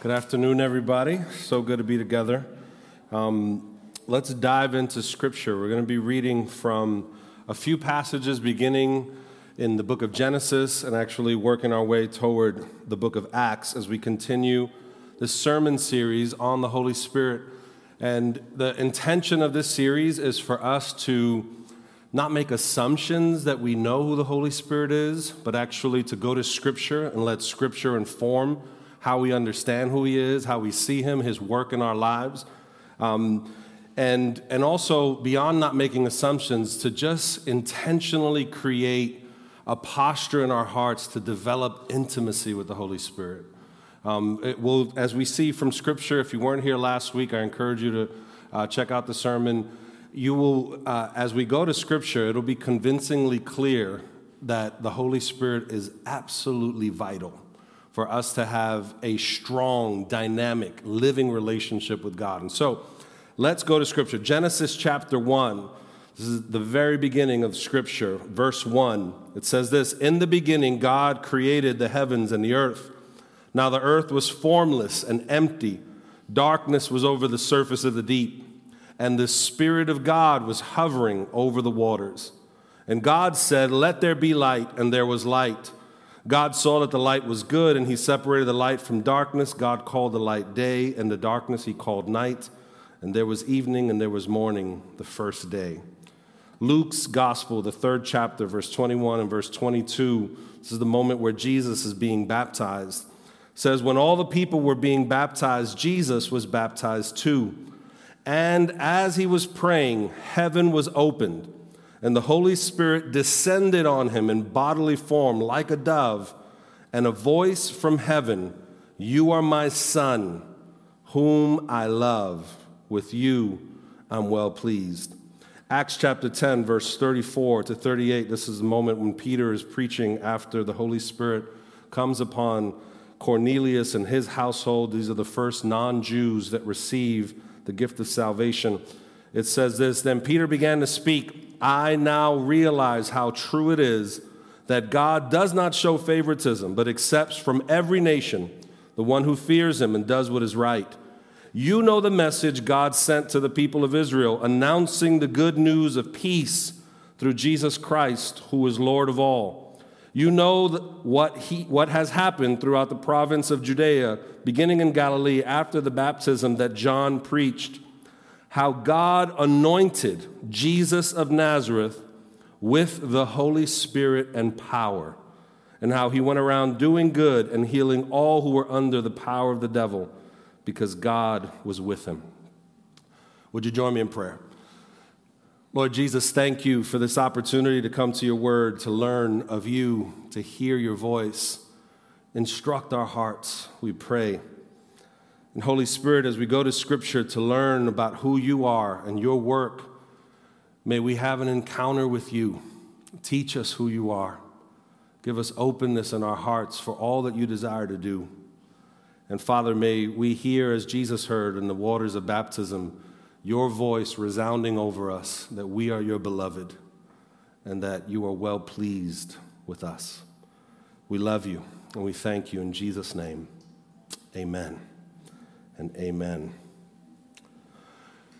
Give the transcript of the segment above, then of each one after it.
Good afternoon, everybody. So good to be together. Um, let's dive into Scripture. We're going to be reading from a few passages beginning in the book of Genesis and actually working our way toward the book of Acts as we continue this sermon series on the Holy Spirit. And the intention of this series is for us to not make assumptions that we know who the Holy Spirit is, but actually to go to Scripture and let Scripture inform how we understand who He is, how we see Him, His work in our lives. Um, and, and also, beyond not making assumptions, to just intentionally create a posture in our hearts to develop intimacy with the Holy Spirit. Um, it will, as we see from Scripture, if you weren't here last week, I encourage you to uh, check out the sermon. You will, uh, as we go to Scripture, it'll be convincingly clear that the Holy Spirit is absolutely vital for us to have a strong, dynamic, living relationship with God. And so let's go to Scripture. Genesis chapter 1. This is the very beginning of Scripture, verse 1. It says this In the beginning, God created the heavens and the earth. Now the earth was formless and empty, darkness was over the surface of the deep, and the Spirit of God was hovering over the waters. And God said, Let there be light, and there was light. God saw that the light was good, and he separated the light from darkness. God called the light day, and the darkness he called night. And there was evening and there was morning the first day. Luke's gospel, the third chapter, verse 21 and verse 22, this is the moment where Jesus is being baptized. Says, When all the people were being baptized, Jesus was baptized too. And as he was praying, heaven was opened and the Holy Spirit descended on him in bodily form like a dove, and a voice from heaven You are my Son, whom I love. With you I'm well pleased. Acts chapter 10, verse 34 to 38. This is the moment when Peter is preaching after the Holy Spirit comes upon Cornelius and his household. These are the first non Jews that receive the gift of salvation. It says this Then Peter began to speak. I now realize how true it is that God does not show favoritism, but accepts from every nation the one who fears him and does what is right. You know the message God sent to the people of Israel, announcing the good news of peace through Jesus Christ, who is Lord of all. You know what, he, what has happened throughout the province of Judea, beginning in Galilee after the baptism that John preached how God anointed Jesus of Nazareth with the Holy Spirit and power, and how he went around doing good and healing all who were under the power of the devil because God was with him. Would you join me in prayer? Lord Jesus, thank you for this opportunity to come to your word, to learn of you, to hear your voice. Instruct our hearts, we pray. And Holy Spirit, as we go to Scripture to learn about who you are and your work, may we have an encounter with you. Teach us who you are. Give us openness in our hearts for all that you desire to do. And Father, may we hear, as Jesus heard in the waters of baptism, your voice resounding over us that we are your beloved and that you are well pleased with us. We love you and we thank you in Jesus' name. Amen and amen.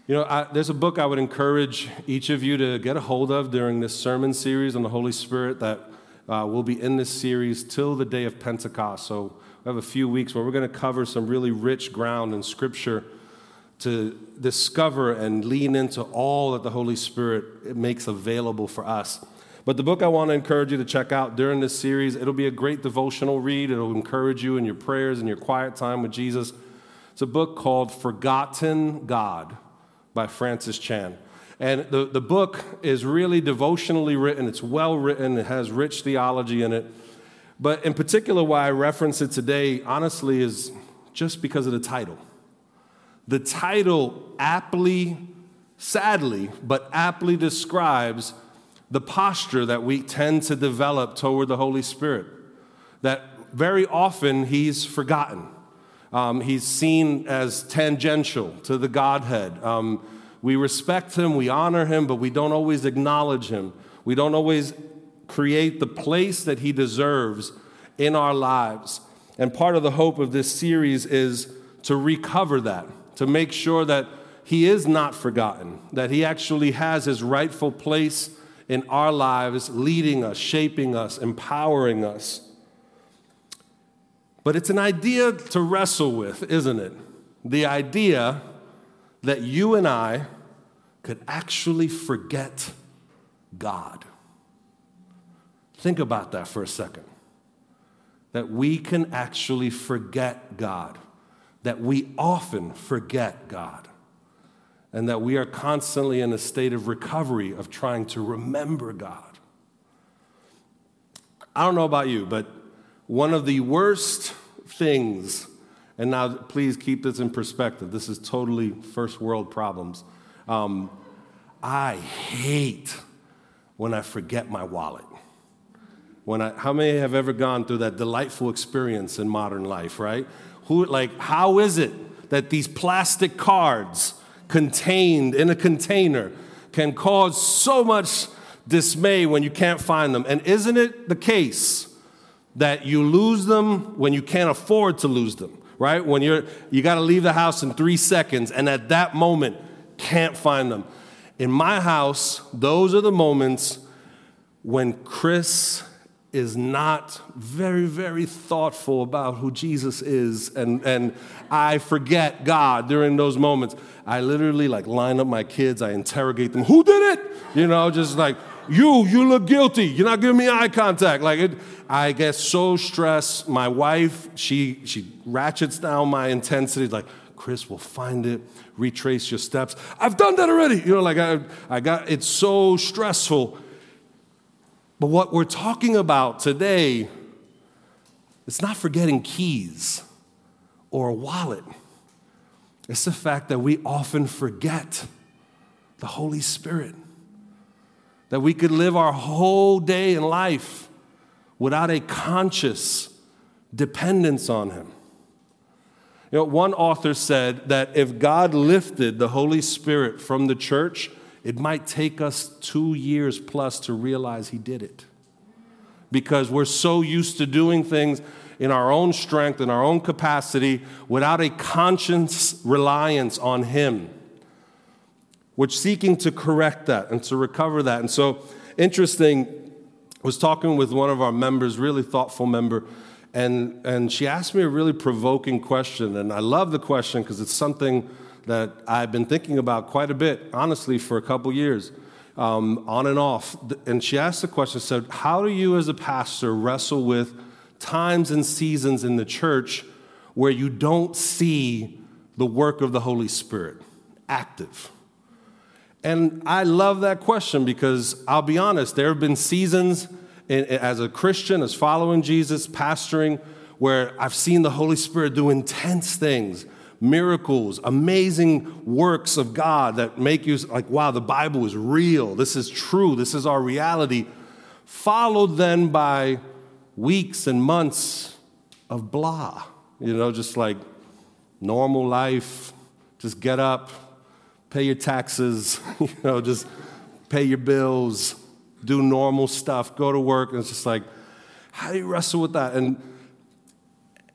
You know, I, there's a book I would encourage each of you to get a hold of during this sermon series on the Holy Spirit that uh, will be in this series till the day of Pentecost. So we have a few weeks where we're going to cover some really rich ground in Scripture to discover and lean into all that the Holy Spirit makes available for us. But the book I want to encourage you to check out during this series, it'll be a great devotional read. It'll encourage you in your prayers and your quiet time with Jesus. It's a book called Forgotten God by Francis Chan. And the, the book is really devotionally written, it's well written, it has rich theology in it. But in particular, why I reference it today, honestly, is just because of the title. The title aptly, sadly, but aptly describes the posture that we tend to develop toward the Holy Spirit. That very often he's forgotten. Um, he's seen as tangential to the Godhead. Um, we respect him, we honor him, but we don't always acknowledge him. We don't always create the place that he deserves in our lives. And part of the hope of this series is to recover that, to make sure that he is not forgotten, that he actually has his rightful place in our lives, leading us, shaping us, empowering us. But it's an idea to wrestle with, isn't it? The idea that you and I could actually forget God. Think about that for a second. That we can actually forget God, that we often forget God, and that we are constantly in a state of recovery of trying to remember God. I don't know about you, but one of the worst things, and now please keep this in perspective, this is totally first world problems. Um, I hate when I forget my wallet. When I, how many have ever gone through that delightful experience in modern life, right? Who, like, how is it that these plastic cards contained in a container can cause so much dismay when you can't find them? And isn't it the case that you lose them when you can't afford to lose them, right? When you're, you got to leave the house in three seconds, and at that moment, can't find them. In my house, those are the moments when Chris is not very, very thoughtful about who Jesus is, and, and I forget God during those moments. I literally like line up my kids, I interrogate them, who did it? You know, just like, you, you look guilty. You're not giving me eye contact. Like it, I get so stressed. My wife, she she ratchets down my intensity. Like, Chris will find it, retrace your steps. I've done that already. You know, like I, I got it's so stressful. But what we're talking about today, it's not forgetting keys or a wallet. It's the fact that we often forget the Holy Spirit that we could live our whole day in life without a conscious dependence on Him. You know, one author said that if God lifted the Holy Spirit from the church, it might take us two years plus to realize He did it. Because we're so used to doing things in our own strength, in our own capacity, without a conscious reliance on Him which seeking to correct that and to recover that. And so, interesting, I was talking with one of our members, really thoughtful member, and, and she asked me a really provoking question. And I love the question because it's something that I've been thinking about quite a bit, honestly, for a couple years, um, on and off. And she asked the question, said, How do you as a pastor wrestle with times and seasons in the church where you don't see the work of the Holy Spirit active? And I love that question because I'll be honest, there have been seasons in, as a Christian, as following Jesus, pastoring, where I've seen the Holy Spirit do intense things, miracles, amazing works of God that make you like, wow, the Bible is real. This is true. This is our reality. Followed then by weeks and months of blah, you know, just like normal life, just get up, pay your taxes, you know, just pay your bills, do normal stuff, go to work. And it's just like, how do you wrestle with that? And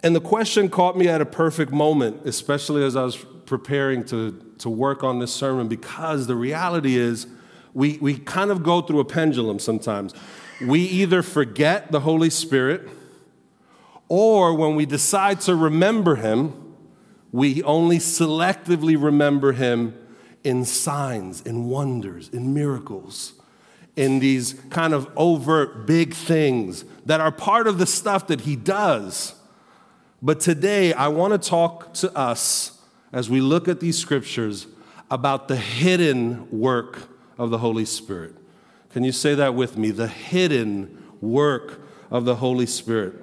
and the question caught me at a perfect moment, especially as I was preparing to, to work on this sermon, because the reality is we, we kind of go through a pendulum sometimes. We either forget the Holy Spirit, or when we decide to remember Him, we only selectively remember Him in signs, in wonders, in miracles, in these kind of overt big things that are part of the stuff that he does. But today, I want to talk to us as we look at these scriptures about the hidden work of the Holy Spirit. Can you say that with me? The hidden work of the Holy Spirit.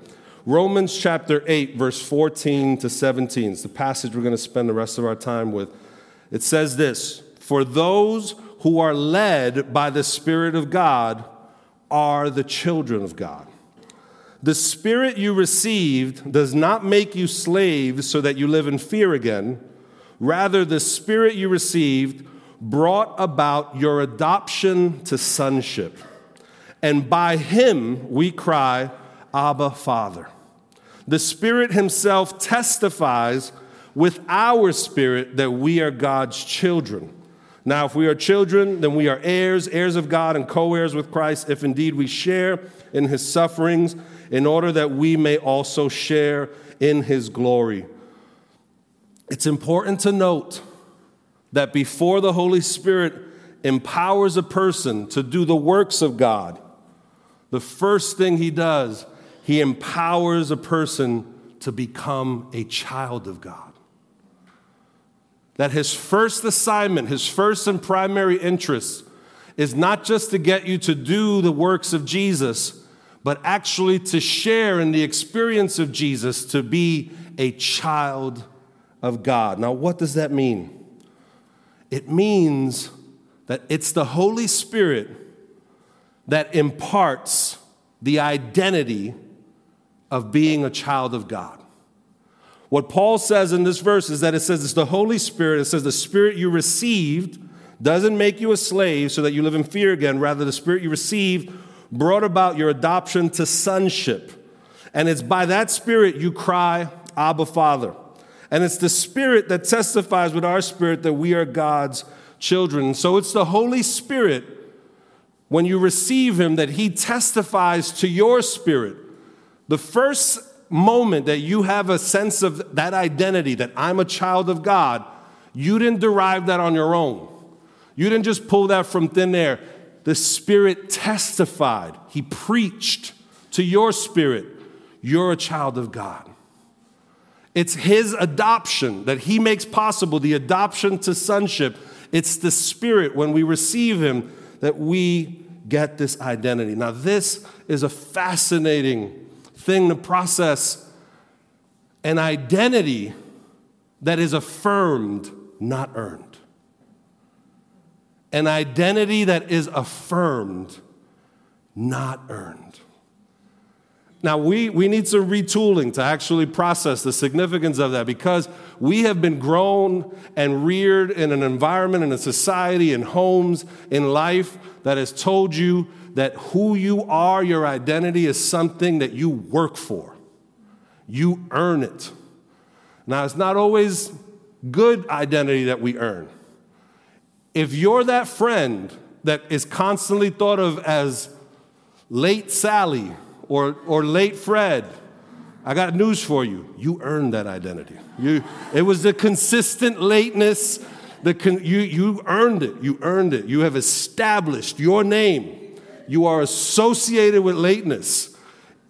Romans chapter 8, verse 14 to 17 is the passage we're going to spend the rest of our time with. It says this For those who are led by the Spirit of God are the children of God. The Spirit you received does not make you slaves so that you live in fear again. Rather, the Spirit you received brought about your adoption to sonship. And by him we cry, Abba, Father. The Spirit Himself testifies with our spirit that we are God's children. Now, if we are children, then we are heirs, heirs of God, and co heirs with Christ, if indeed we share in His sufferings, in order that we may also share in His glory. It's important to note that before the Holy Spirit empowers a person to do the works of God, the first thing he does, he empowers a person to become a child of God. That his first assignment, his first and primary interest, is not just to get you to do the works of Jesus, but actually to share in the experience of Jesus, to be a child of God. Now, what does that mean? It means that it's the Holy Spirit that imparts the identity of being a child of God. What Paul says in this verse is that it says it's the Holy Spirit, it says the Spirit you received doesn't make you a slave so that you live in fear again. Rather, the Spirit you received brought about your adoption to sonship. And it's by that Spirit you cry, Abba, Father. And it's the Spirit that testifies with our spirit that we are God's children. So it's the Holy Spirit, when you receive Him, that He testifies to your spirit. The first moment that you have a sense of that identity, that I'm a child of God, you didn't derive that on your own. You didn't just pull that from thin air. The Spirit testified, He preached to your spirit, you're a child of God. It's his adoption that he makes possible, the adoption to sonship. It's the Spirit, when we receive him, that we get this identity. Now, this is a fascinating thing to process an identity that is affirmed, not earned. An identity that is affirmed, not earned. Now, we, we need some retooling to actually process the significance of that because we have been grown and reared in an environment, in a society, in homes, in life that has told you that who you are, your identity, is something that you work for. You earn it. Now, it's not always good identity that we earn. If you're that friend that is constantly thought of as late Sally, or, or late Fred, I got news for you. You earned that identity. You, it was the consistent lateness. The con, you, you earned it. You earned it. You have established your name. You are associated with lateness.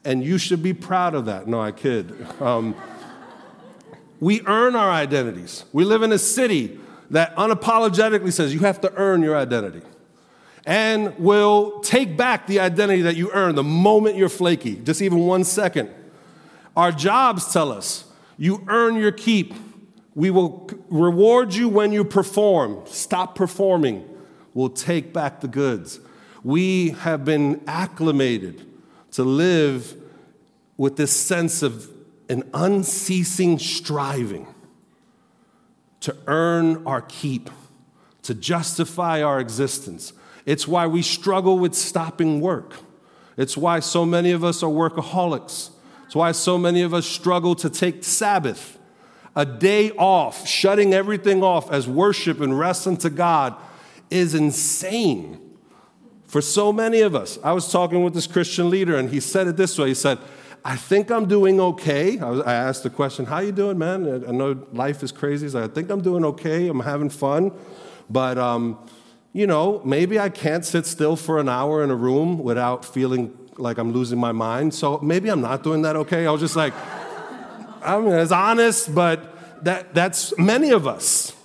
And you should be proud of that. No, I kid. Um, we earn our identities. We live in a city that unapologetically says you have to earn your identity and will take back the identity that you earn the moment you're flaky, just even one second. Our jobs tell us you earn your keep. We will reward you when you perform. Stop performing. We'll take back the goods. We have been acclimated to live with this sense of an unceasing striving to earn our keep, to justify our existence it's why we struggle with stopping work. It's why so many of us are workaholics. It's why so many of us struggle to take Sabbath, a day off, shutting everything off as worship and rest unto God is insane for so many of us. I was talking with this Christian leader, and he said it this way He said, I think I'm doing okay. I, was, I asked the question, How you doing, man? I know life is crazy. He's like, I think I'm doing okay. I'm having fun. But, um, you know, maybe I can't sit still for an hour in a room without feeling like I'm losing my mind. So maybe I'm not doing that okay. I was just like, I'm as honest, but that, that's many of us.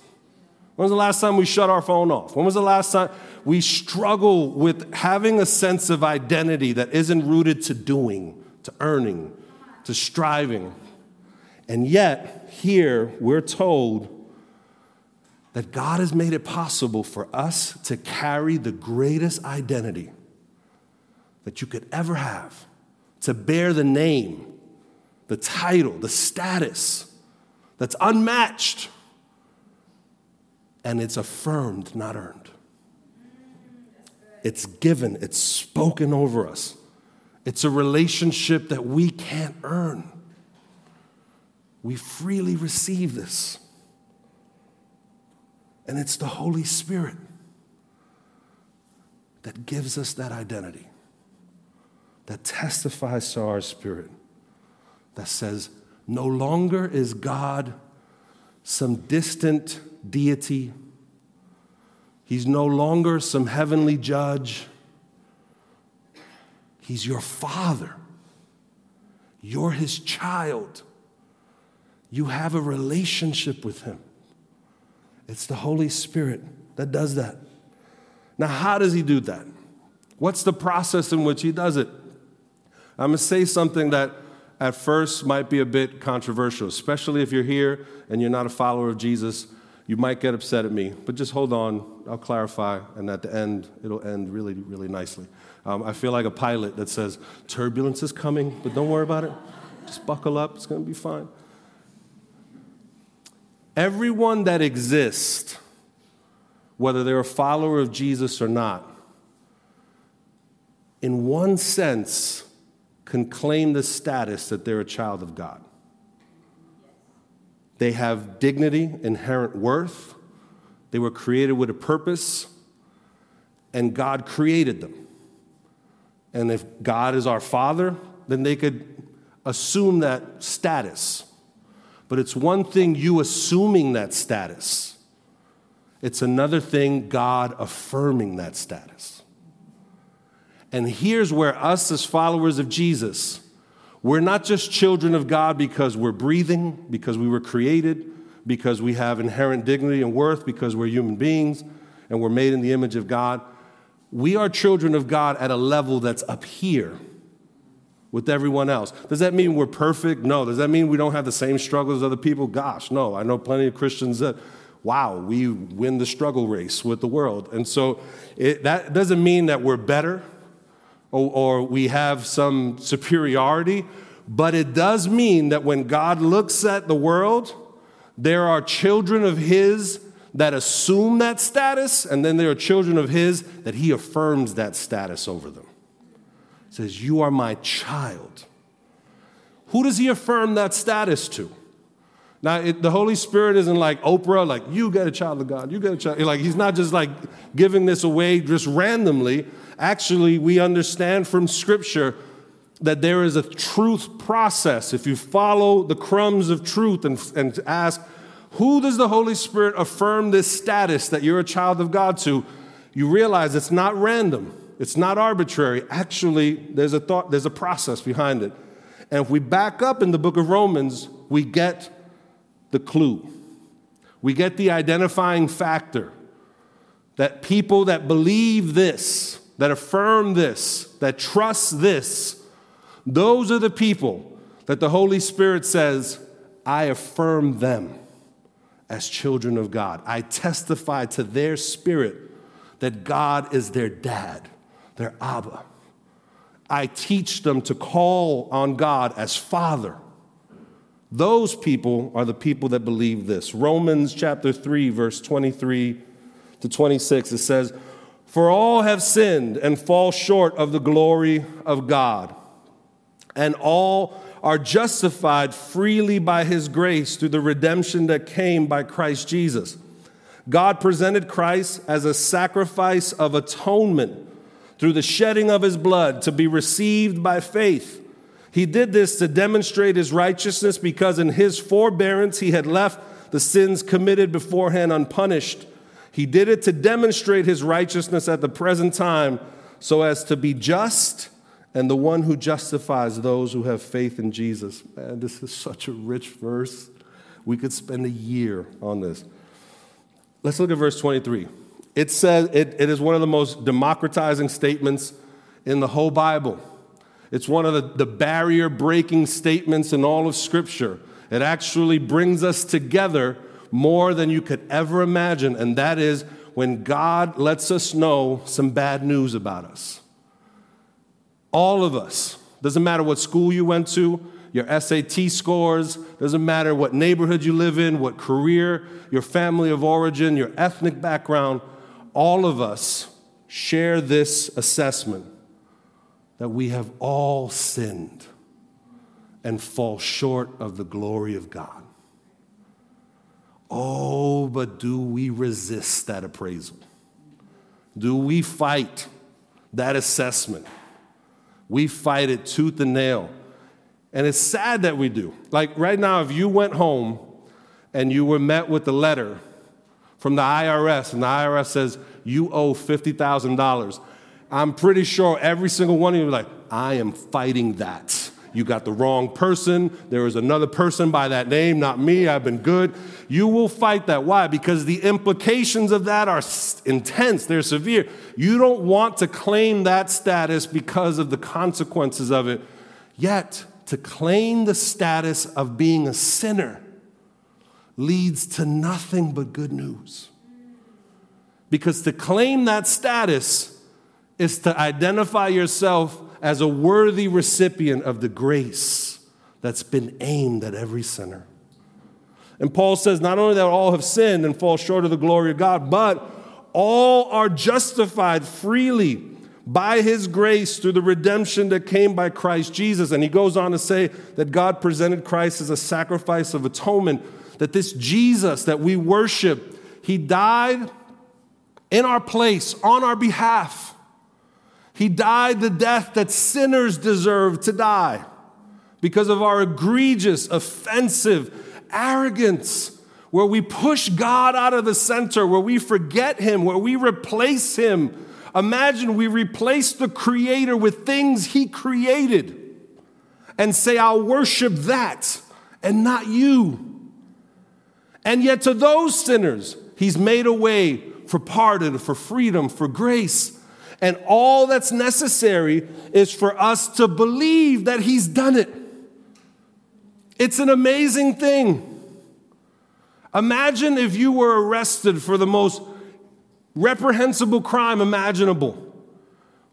When was the last time we shut our phone off? When was the last time we struggle with having a sense of identity that isn't rooted to doing, to earning, to striving? And yet, here we're told that God has made it possible for us to carry the greatest identity that you could ever have, to bear the name, the title, the status that's unmatched, and it's affirmed, not earned. It's given, it's spoken over us. It's a relationship that we can't earn. We freely receive this. And it's the Holy Spirit that gives us that identity, that testifies to our spirit, that says, no longer is God some distant deity. He's no longer some heavenly judge. He's your father. You're his child. You have a relationship with him. It's the Holy Spirit that does that. Now, how does he do that? What's the process in which he does it? I'm going to say something that at first might be a bit controversial, especially if you're here and you're not a follower of Jesus. You might get upset at me, but just hold on. I'll clarify, and at the end, it'll end really, really nicely. Um, I feel like a pilot that says, Turbulence is coming, but don't worry about it. Just buckle up, it's to be fine. Everyone that exists, whether they're a follower of Jesus or not, in one sense, can claim the status that they're a child of God. They have dignity, inherent worth. They were created with a purpose, and God created them. And if God is our Father, then they could assume that status. But it's one thing you assuming that status, it's another thing God affirming that status. And here's where us, as followers of Jesus, we're not just children of God because we're breathing, because we were created, because we have inherent dignity and worth, because we're human beings and we're made in the image of God. We are children of God at a level that's up here with everyone else. Does that mean we're perfect? No. Does that mean we don't have the same struggles as other people? Gosh, no. I know plenty of Christians that, wow, we win the struggle race with the world. And so it, that doesn't mean that we're better or, or we have some superiority, but it does mean that when God looks at the world, there are children of His that assume that status, and then there are children of His that He affirms that status over them. He says, You are my child. Who does He affirm that status to? Now, it, the Holy Spirit isn't like Oprah, like, you get a child of God, you get a child. Like, He's not just like giving this away just randomly. Actually, we understand from Scripture that there is a truth process. If you follow the crumbs of truth and, and ask, who does the Holy Spirit affirm this status that you're a child of God to? You realize it's not random, it's not arbitrary. Actually, there's a thought, there's a process behind it. And if we back up in the book of Romans, we get the clue. We get the identifying factor that people that believe this, that affirm this, that trust this, those are the people that the Holy Spirit says, I affirm them as children of God. I testify to their spirit that God is their dad, their Abba. I teach them to call on God as Father. Those people are the people that believe this. Romans chapter 3, verse 23 to 26, it says, for all have sinned and fall short of the glory of God, and all are justified freely by his grace through the redemption that came by Christ Jesus. God presented Christ as a sacrifice of atonement through the shedding of his blood to be received by faith. He did this to demonstrate his righteousness because in his forbearance he had left the sins committed beforehand unpunished. He did it to demonstrate his righteousness at the present time so as to be just and the one who justifies those who have faith in Jesus. Man, this is such a rich verse. We could spend a year on this. Let's look at verse 23. It says it, it is one of the most democratizing statements in the whole Bible. It's one of the, the barrier breaking statements in all of Scripture. It actually brings us together more than you could ever imagine, and that is when God lets us know some bad news about us. All of us, doesn't matter what school you went to, your SAT scores, doesn't matter what neighborhood you live in, what career, your family of origin, your ethnic background, all of us share this assessment that we have all sinned and fall short of the glory of God. Oh, but do we resist that appraisal? Do we fight that assessment? We fight it tooth and nail. And it's sad that we do. Like right now, if you went home and you were met with a letter from the IRS, and the IRS says you owe $50,000, I'm pretty sure every single one of you is like, I am fighting that. You got the wrong person. There is another person by that name, not me. I've been good. You will fight that. Why? Because the implications of that are intense, they're severe. You don't want to claim that status because of the consequences of it. Yet, to claim the status of being a sinner leads to nothing but good news. Because to claim that status is to identify yourself as a worthy recipient of the grace that's been aimed at every sinner. And Paul says not only that all have sinned and fall short of the glory of God, but all are justified freely by his grace through the redemption that came by Christ Jesus. And he goes on to say that God presented Christ as a sacrifice of atonement, that this Jesus that we worship, he died in our place, on our behalf. He died the death that sinners deserve to die because of our egregious, offensive arrogance, where we push God out of the center, where we forget Him, where we replace Him. Imagine we replace the Creator with things He created and say, I'll worship that and not you. And yet, to those sinners, He's made a way for pardon, for freedom, for grace. And all that's necessary is for us to believe that He's done it. It's an amazing thing. Imagine if you were arrested for the most reprehensible crime imaginable,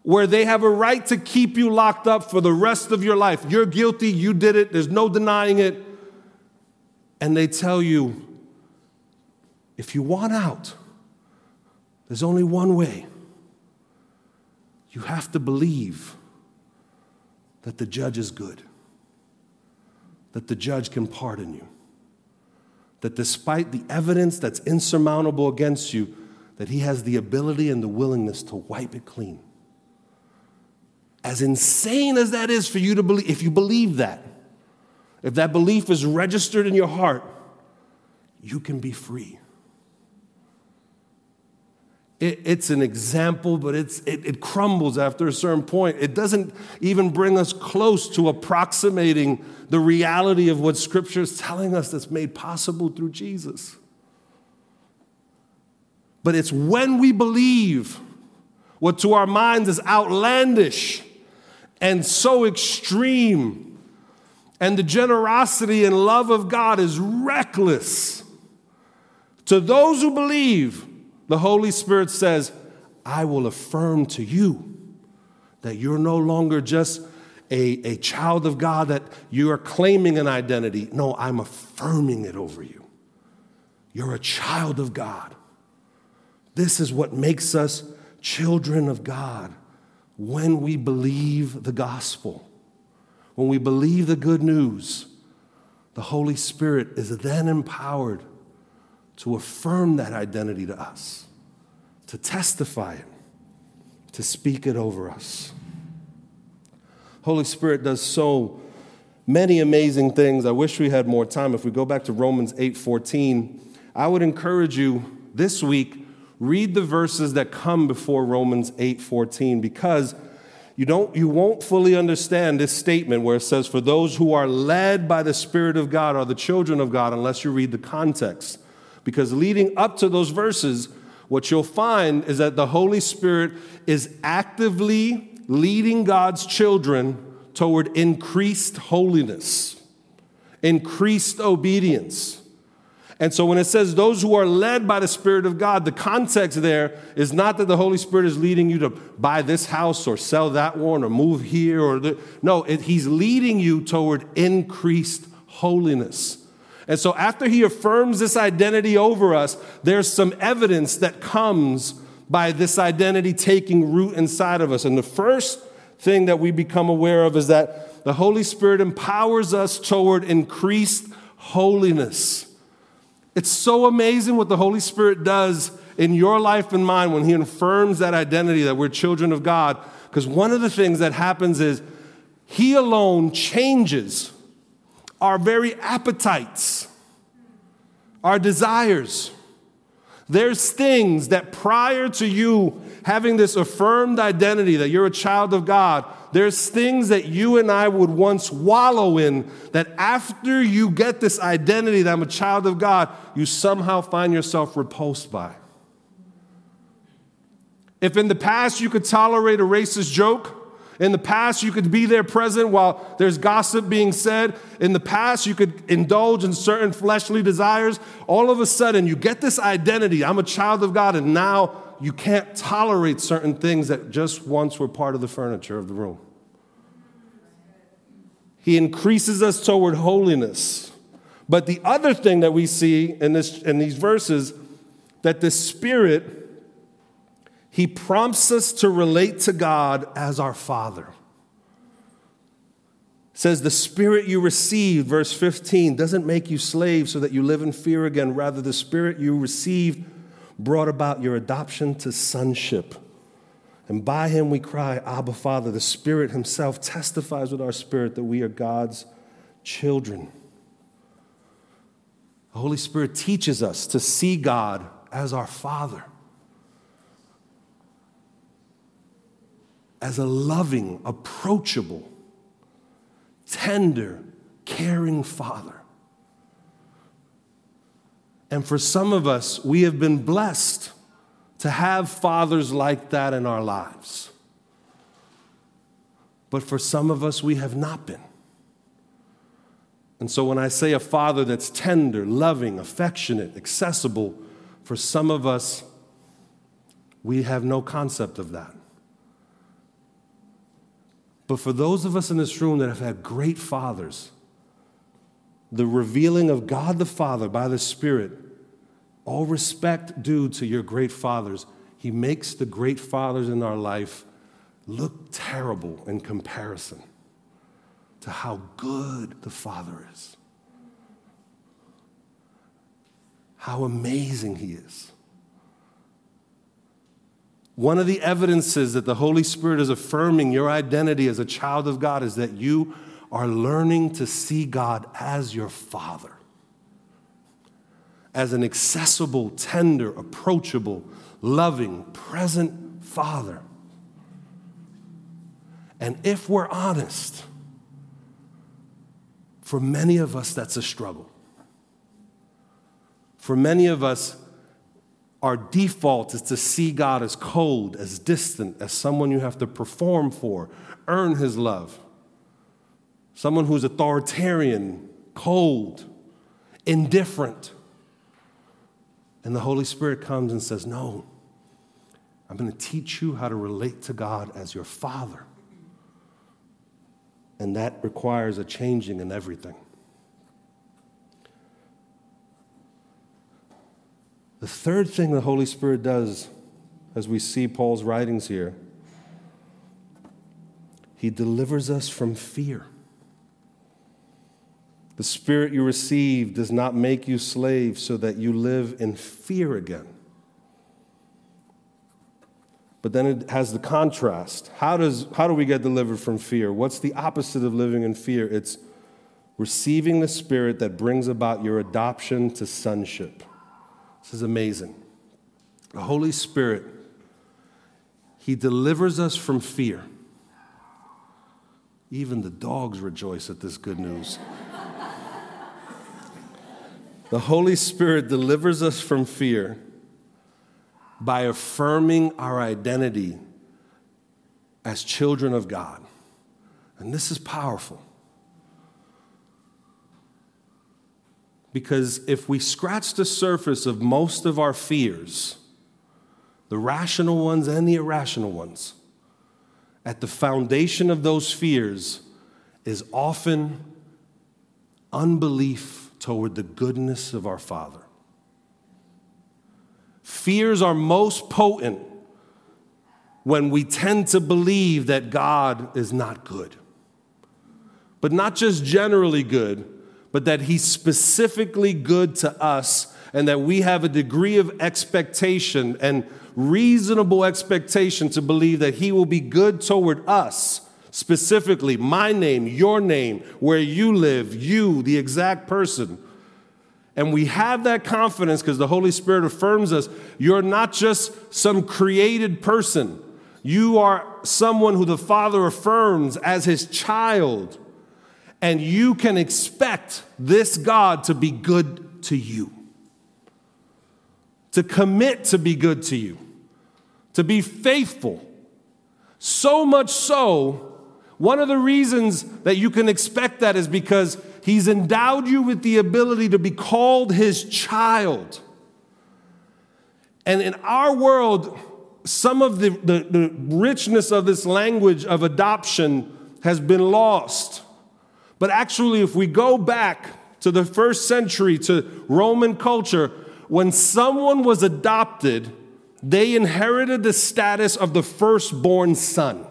where they have a right to keep you locked up for the rest of your life. You're guilty, you did it, there's no denying it. And they tell you, if you want out, there's only one way you have to believe that the judge is good, that the judge can pardon you, that despite the evidence that's insurmountable against you, that he has the ability and the willingness to wipe it clean. As insane as that is for you to believe, if you believe that, if that belief is registered in your heart, you can be free. It, it's an example, but it's, it, it crumbles after a certain point. It doesn't even bring us close to approximating the reality of what Scripture is telling us that's made possible through Jesus. But it's when we believe what to our minds is outlandish and so extreme, and the generosity and love of God is reckless. To those who believe, the Holy Spirit says, I will affirm to you that you're no longer just a, a child of God, that you are claiming an identity. No, I'm affirming it over you. You're a child of God. This is what makes us children of God when we believe the gospel, when we believe the good news. The Holy Spirit is then empowered to affirm that identity to us, to testify it, to speak it over us. Holy Spirit does so many amazing things. I wish we had more time. If we go back to Romans 8:14, I would encourage you this week read the verses that come before Romans 8:14 because you don't you won't fully understand this statement where it says for those who are led by the spirit of God are the children of God unless you read the context. Because leading up to those verses, what you'll find is that the Holy Spirit is actively leading God's children toward increased holiness, increased obedience. And so when it says those who are led by the Spirit of God, the context there is not that the Holy Spirit is leading you to buy this house or sell that one or move here or no, it, He's leading you toward increased holiness. And so, after he affirms this identity over us, there's some evidence that comes by this identity taking root inside of us. And the first thing that we become aware of is that the Holy Spirit empowers us toward increased holiness. It's so amazing what the Holy Spirit does in your life and mine when He affirms that identity that we're children of God. Because one of the things that happens is He alone changes our very appetites, our desires. There's things that prior to you having this affirmed identity that you're a child of God, there's things that you and I would once wallow in that after you get this identity that I'm a child of God, you somehow find yourself repulsed by. If in the past you could tolerate a racist joke, in the past, you could be there present while there's gossip being said. In the past, you could indulge in certain fleshly desires. All of a sudden, you get this identity I'm a child of God, and now you can't tolerate certain things that just once were part of the furniture of the room. He increases us toward holiness. But the other thing that we see in, this, in these verses, that the Spirit he prompts us to relate to God as our Father. It says, The Spirit you received, verse 15, doesn't make you slaves so that you live in fear again. Rather, the Spirit you received brought about your adoption to sonship. And by him we cry, Abba, Father. The Spirit Himself testifies with our spirit that we are God's children. The Holy Spirit teaches us to see God as our Father. As a loving, approachable, tender, caring father. And for some of us, we have been blessed to have fathers like that in our lives. But for some of us, we have not been. And so when I say a father that's tender, loving, affectionate, accessible, for some of us, we have no concept of that. But for those of us in this room that have had great fathers, the revealing of God the Father by the Spirit, all respect due to your great fathers, He makes the great fathers in our life look terrible in comparison to how good the Father is, how amazing He is. One of the evidences that the Holy Spirit is affirming your identity as a child of God is that you are learning to see God as your Father, as an accessible, tender, approachable, loving, present Father. And if we're honest, for many of us, that's a struggle. For many of us, our default is to see God as cold, as distant, as someone you have to perform for, earn his love. Someone who's authoritarian, cold, indifferent. And the Holy Spirit comes and says, No, I'm going to teach you how to relate to God as your Father. And that requires a changing in everything. The third thing the Holy Spirit does, as we see Paul's writings here, he delivers us from fear. The spirit you receive does not make you slaves so that you live in fear again. But then it has the contrast. How, does, how do we get delivered from fear? What's the opposite of living in fear? It's receiving the spirit that brings about your adoption to sonship. This is amazing. The Holy Spirit, He delivers us from fear. Even the dogs rejoice at this good news. the Holy Spirit delivers us from fear by affirming our identity as children of God. And this is powerful. Because if we scratch the surface of most of our fears, the rational ones and the irrational ones, at the foundation of those fears is often unbelief toward the goodness of our Father. Fears are most potent when we tend to believe that God is not good. but not just generally good, but that He's specifically good to us and that we have a degree of expectation and reasonable expectation to believe that He will be good toward us, specifically my name, your name, where you live, you, the exact person. And we have that confidence because the Holy Spirit affirms us. You're not just some created person, you are someone who the Father affirms as his child. And you can expect this God to be good to you, to commit to be good to you, to be faithful. So much so, one of the reasons that you can expect that is because He's endowed you with the ability to be called His child. And in our world, some of the, the, the, richness of this language of adoption has been lost. But actually, if we go back to the first century, to Roman culture, when someone was adopted, they inherited the status of the firstborn son.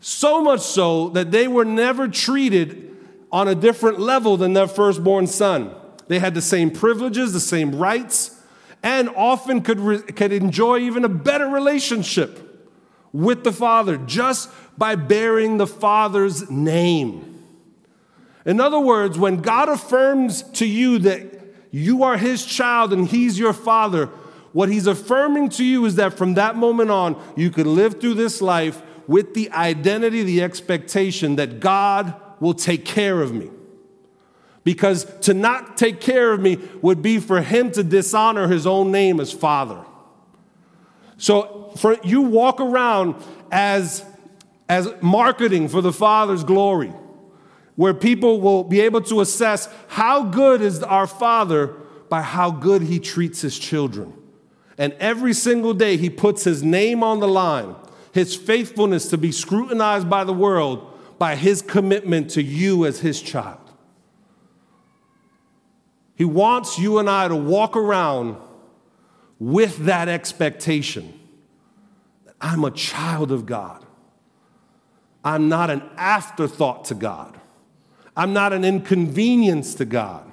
So much so that they were never treated on a different level than their firstborn son. They had the same privileges, the same rights, and often could, re- could enjoy even a better relationship with the Father just by bearing the Father's name. In other words, when God affirms to you that you are His child and He's your Father, what He's affirming to you is that from that moment on, you could live through this life with the identity, the expectation that God will take care of me. Because to not take care of me would be for him to dishonor his own name as father. So for you walk around as, as marketing for the Father's glory, where people will be able to assess how good is our Father by how good he treats his children. And every single day he puts his name on the line, his faithfulness to be scrutinized by the world by his commitment to you as his child. He wants you and I to walk around with that expectation that I'm a child of God. I'm not an afterthought to God. I'm not an inconvenience to God.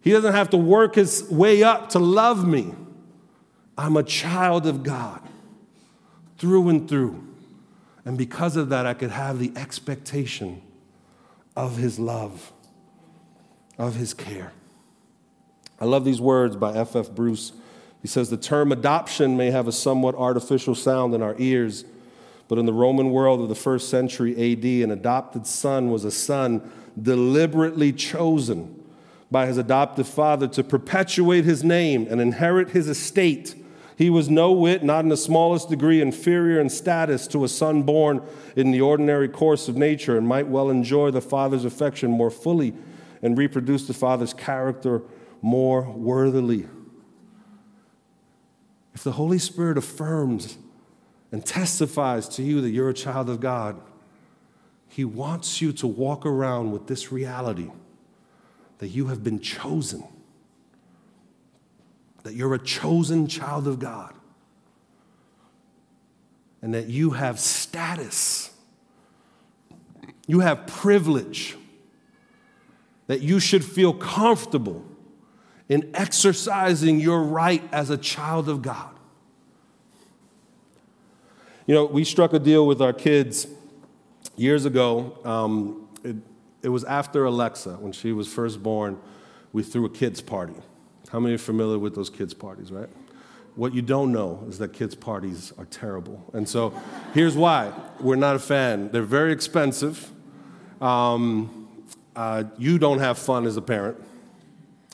He doesn't have to work his way up to love me. I'm a child of God through and through. And because of that, I could have the expectation of his love of his care. I love these words by F.F. F. Bruce. He says, The term adoption may have a somewhat artificial sound in our ears, but in the Roman world of the first century AD, an adopted son was a son deliberately chosen by his adoptive father to perpetuate his name and inherit his estate. He was no whit, not in the smallest degree, inferior in status to a son born in the ordinary course of nature and might well enjoy the father's affection more fully and reproduce the Father's character more worthily. If the Holy Spirit affirms and testifies to you that you're a child of God, He wants you to walk around with this reality that you have been chosen, that you're a chosen child of God, and that you have status, you have privilege that you should feel comfortable in exercising your right as a child of God. You know, we struck a deal with our kids years ago. Um, it, it was after Alexa, when she was first born, we threw a kids' party. How many are familiar with those kids' parties, right? What you don't know is that kids' parties are terrible. And so here's why we're not a fan. They're very expensive. Um, uh, you don't have fun as a parent.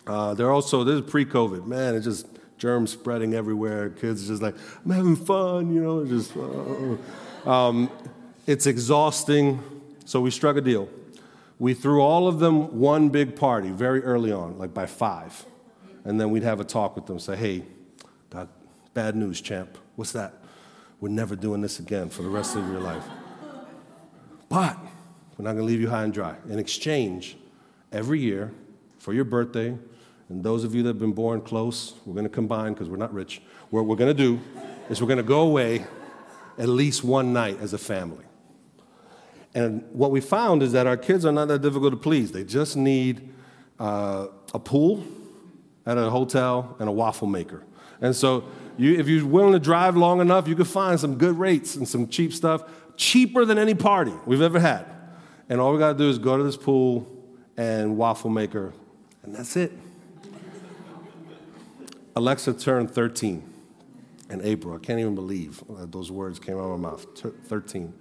Uh, they're also, this is pre COVID, man, it's just germs spreading everywhere. Kids just like, I'm having fun, you know, just, uh, um, it's exhausting. So we struck a deal. We threw all of them one big party very early on, like by five. And then we'd have a talk with them, say, hey, got bad news, champ. What's that? We're never doing this again for the rest of your life. But we're not to leave you high and dry. In exchange, every year for your birthday, and those of you that have been born close, we're going to combine because we're not rich. What we're going to do is we're going to go away at least one night as a family. And what we found is that our kids are not that difficult to please. They just need uh, a pool at a hotel and a waffle maker. And so, you, if you're willing to drive long enough, you can find some good rates and some cheap stuff, cheaper than any party we've ever had. And all we got to do is go to this pool and waffle maker, and that's it. Alexa turned 13 in April. I can't even believe those words came out of my mouth. 13.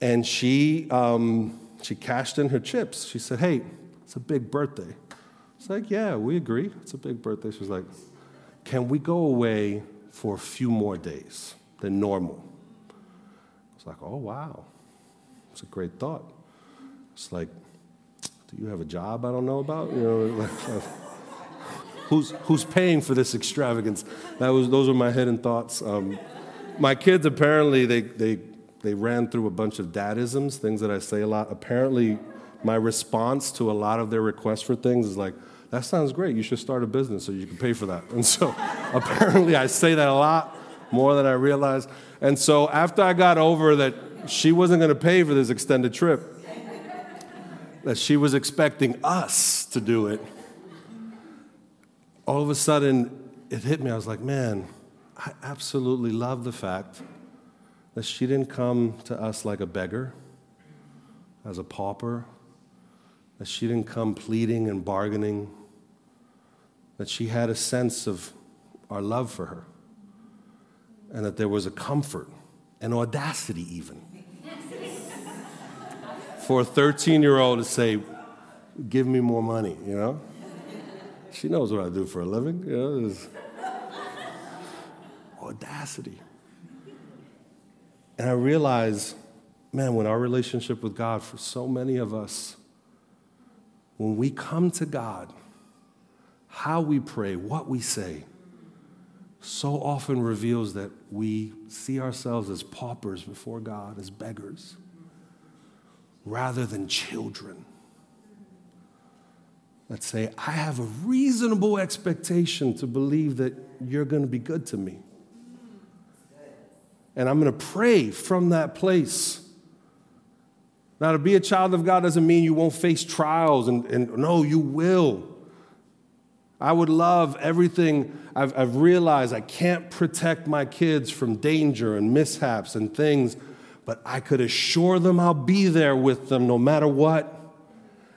And she, um, she cashed in her chips. She said, Hey, it's a big birthday. It's like, Yeah, we agree. It's a big birthday. She was like, Can we go away for a few more days than normal? I was like, Oh, wow. It's a great thought. It's like, Do you have a job I don't know about? You know, who's, who's paying for this extravagance? That was, those were my hidden thoughts. Um, my kids apparently, they, they they ran through a bunch of dadisms, things that I say a lot. Apparently, my response to a lot of their requests for things is like, that sounds great. You should start a business so you can pay for that. And so apparently, I say that a lot more than I realize. And so after I got over that she wasn't going to pay for this extended trip, that she was expecting us to do it, all of a sudden it hit me. I was like, man, I absolutely love the fact that she didn't come to us like a beggar, as a pauper, that she didn't come pleading and bargaining, that she had a sense of our love for her, and that there was a comfort and audacity, even, for a 13 year old to say, Give me more money, you know? She knows what I do for a living, you know? audacity. And I realize, man, when our relationship with God, for so many of us, when we come to God, how we pray, what we say, so often reveals that we see ourselves as paupers before God, as beggars, rather than children. That say, I have a reasonable expectation to believe that you're going to be good to me. And I'm going to pray from that place. Now, to be a child of God doesn't mean you won't face trials, and, and no, you will. I would love everything I've, I've realized I can't protect my kids from danger and mishaps and things, but I could assure them I'll be there with them no matter what.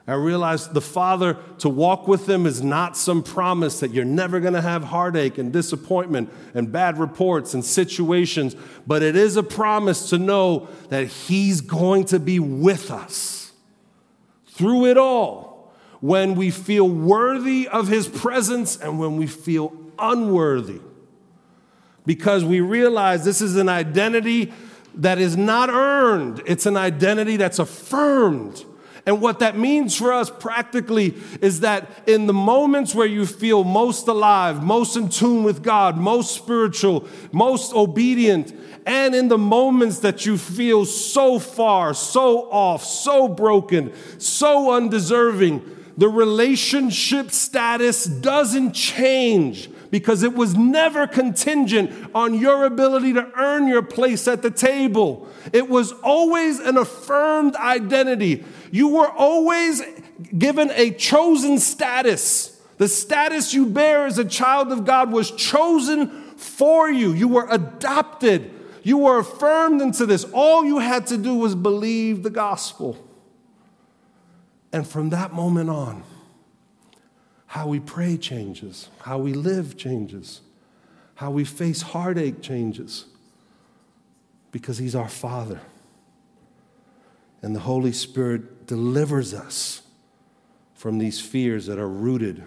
I realized the Father to walk with them is not some promise that you're never going to have heartache and disappointment and bad reports and situations, but it is a promise to know that He's going to be with us. Through it all when we feel worthy of His presence and when we feel unworthy. Because we realize this is an identity that is not earned, it's an identity that's affirmed and what that means for us practically is that in the moments where you feel most alive, most in tune with God, most spiritual, most obedient, and in the moments that you feel so far, so off, so broken, so undeserving, the relationship status doesn't change because it was never contingent on your ability to earn your place at the table. It was always an affirmed identity. You were always given a chosen status. The status you bear as a child of God was chosen for you. You were adopted. You were affirmed into this. All you had to do was believe the gospel. And from that moment on, how we pray changes, how we live changes, how we face heartache changes, because He's our Father. And the Holy Spirit delivers us from these fears that are rooted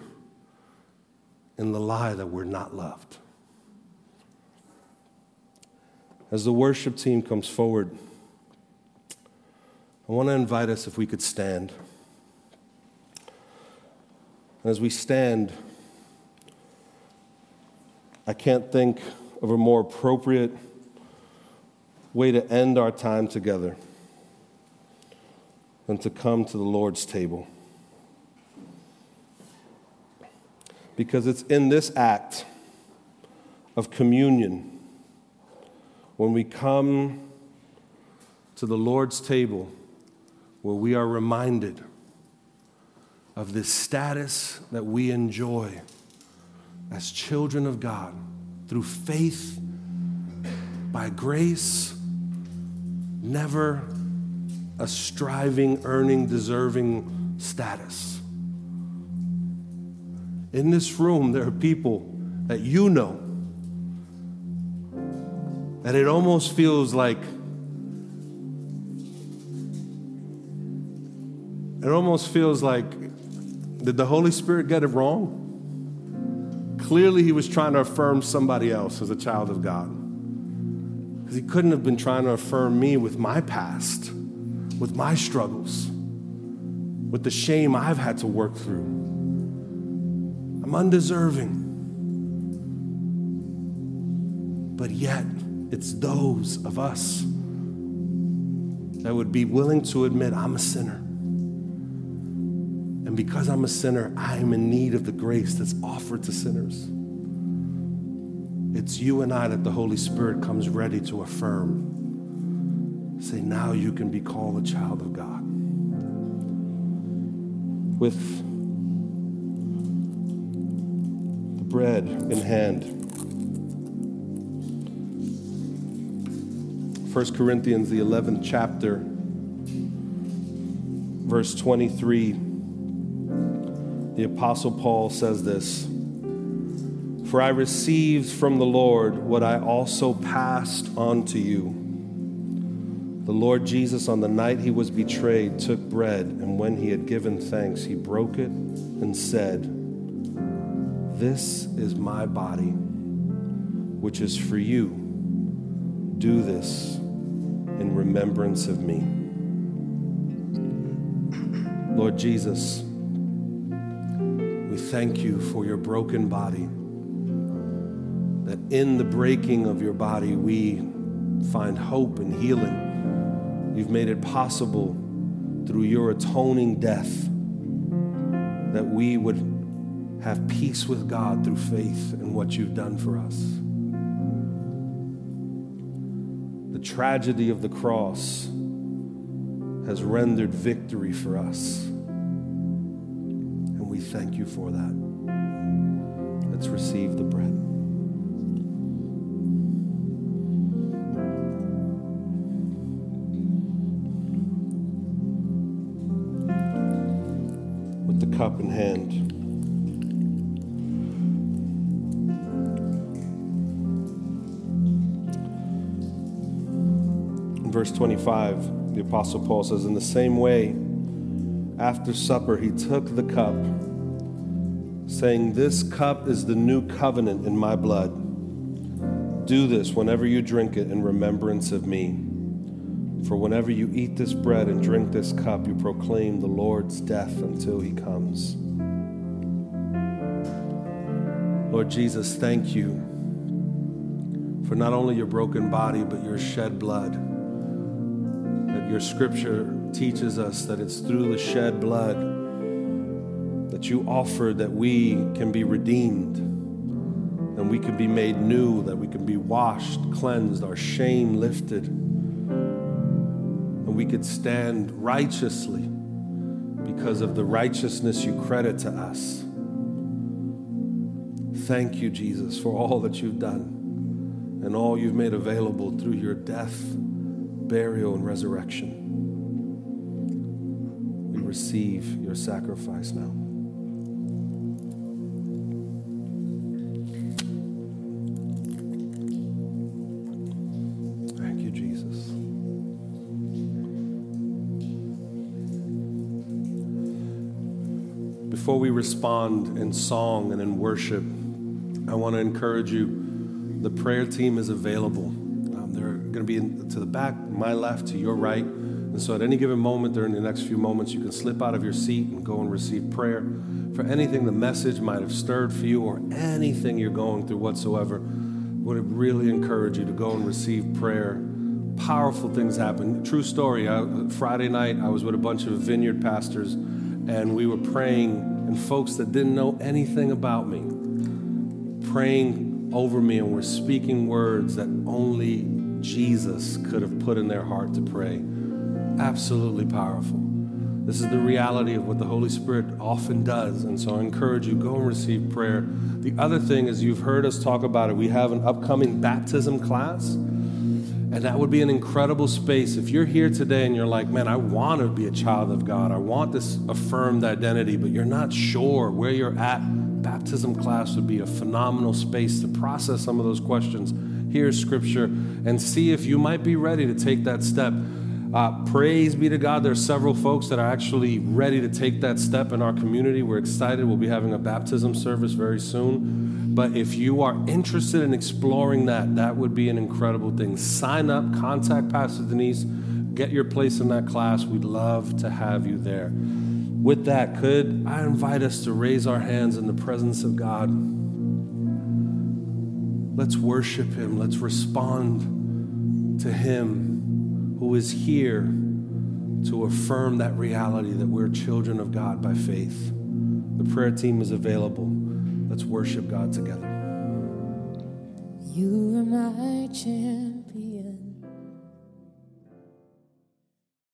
in the lie that we're not loved. As the worship team comes forward, I want to invite us if we could stand. And As we stand, I can't think of a more appropriate way to end our time together than to come to the Lord's table. Because it's in this act of communion when we come to the Lord's table where we are reminded of this status that we enjoy as children of God through faith, by grace, never a striving, earning, deserving status. In this room, there are people that you know that it almost feels like it almost feels like did the Holy Spirit get it wrong? Clearly, he was trying to affirm somebody else as a child of God. Because he couldn't have been trying to affirm me with my past, with my struggles, with the shame I've had to work through. I'm undeserving. But yet, it's those of us that would be willing to admit, I'm a sinner. And because I'm a sinner, I am in need of the grace that's offered to sinners. It's you and I that the Holy Spirit comes ready to affirm. Say, now you can be called a child of God. With the bread in hand. 1 Corinthians, the 11th chapter, verse 23, the Apostle Paul says this For I received from the Lord what I also passed on to you. The Lord Jesus, on the night he was betrayed, took bread, and when he had given thanks, he broke it and said, This is my body, which is for you. Do this in remembrance of me. Lord Jesus, we thank you for your broken body. That in the breaking of your body, we find hope and healing. You've made it possible through your atoning death that we would have peace with God through faith in what you've done for us. The tragedy of the cross has rendered victory for us. And we thank you for that. Let's receive the bread. Cup in hand. In verse 25, the Apostle Paul says, In the same way, after supper, he took the cup, saying, This cup is the new covenant in my blood. Do this whenever you drink it in remembrance of me. For whenever you eat this bread and drink this cup, you proclaim the Lord's death until he comes. Lord Jesus, thank you for not only your broken body, but your shed blood your scripture teaches us that it's through the shed blood that you offer that we can be redeemed and we can be made new, that we can be washed, cleansed, our shame lifted, we could stand righteously because of the righteousness you credit to us. Thank you, Jesus, for all that you've done and all you've made available through your death burial, and resurrection. We receive your sacrifice now. Before we respond in song and in worship, I want to encourage you the prayer team is available Um, they're going to be in, to the back, my left, to your right. And so at any given moment during the next few moments, you can slip out of your seat and go and receive prayer for anything the message might have stirred for you or anything you're going through whatsoever. Would really encourage you to go and receive prayer. Powerful things happen. True story. I, Friday night, I was with a bunch of vineyard pastors, and we were praying, and folks that didn't know anything about me, praying over me, and were speaking words that only Jesus could have put in their heart to pray. Absolutely powerful. This is the reality of what the Holy Spirit often does. And so I encourage you, go and receive prayer. The other thing is, you've heard us talk about it. We have an upcoming baptism class. And that would be an incredible space. If you're here today and you're like, man, I want to be a child of God, I want this affirmed identity, but you're not sure where you're at, baptism class would be a phenomenal space to process some of those questions, hear scripture, and see if you might be ready to take that step. Uh, praise be to God. There are several folks that are actually ready to take that step in our community. We're excited. We'll be having a baptism service very soon. But if you are interested in exploring that, that would be an incredible thing. Sign up, contact Pastor Denise, get your place in that class. We'd love to have you there. With that, could I invite us to raise our hands in the presence of God? Let's worship Him. Let's respond to Him who is here to affirm that reality that we're children of God by faith. The prayer team is available. Let's worship God together. You are my champion.